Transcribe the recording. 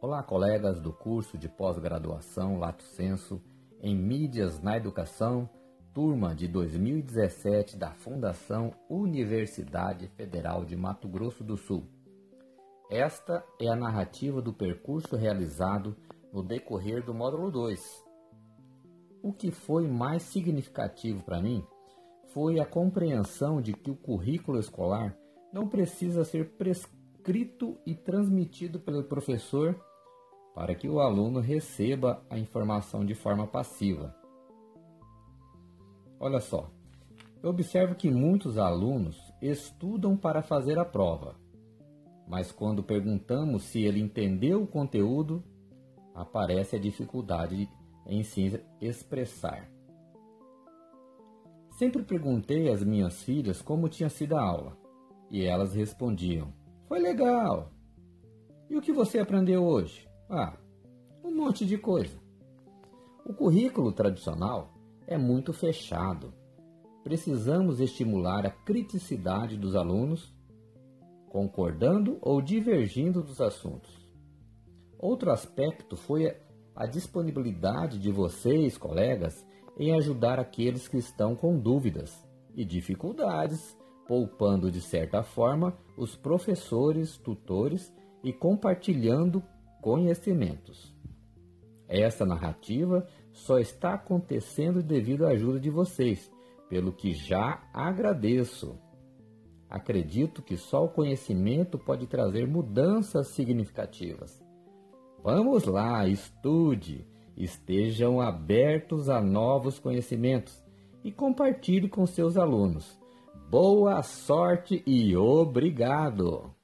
Olá, colegas do curso de pós-graduação Lato Senso em Mídias na Educação, turma de 2017 da Fundação Universidade Federal de Mato Grosso do Sul. Esta é a narrativa do percurso realizado no decorrer do módulo 2. O que foi mais significativo para mim foi a compreensão de que o currículo escolar não precisa ser prescrito e transmitido pelo professor para que o aluno receba a informação de forma passiva. Olha só, eu observo que muitos alunos estudam para fazer a prova, mas quando perguntamos se ele entendeu o conteúdo, aparece a dificuldade em se expressar. Sempre perguntei às minhas filhas como tinha sido a aula, e elas respondiam: Foi legal! E o que você aprendeu hoje? Ah, um monte de coisa. O currículo tradicional é muito fechado. Precisamos estimular a criticidade dos alunos, concordando ou divergindo dos assuntos. Outro aspecto foi a disponibilidade de vocês, colegas, em ajudar aqueles que estão com dúvidas e dificuldades, poupando de certa forma os professores, tutores e compartilhando conhecimentos. Essa narrativa só está acontecendo devido à ajuda de vocês, pelo que já agradeço. Acredito que só o conhecimento pode trazer mudanças significativas. Vamos lá, estude, estejam abertos a novos conhecimentos e compartilhe com seus alunos. Boa sorte e obrigado!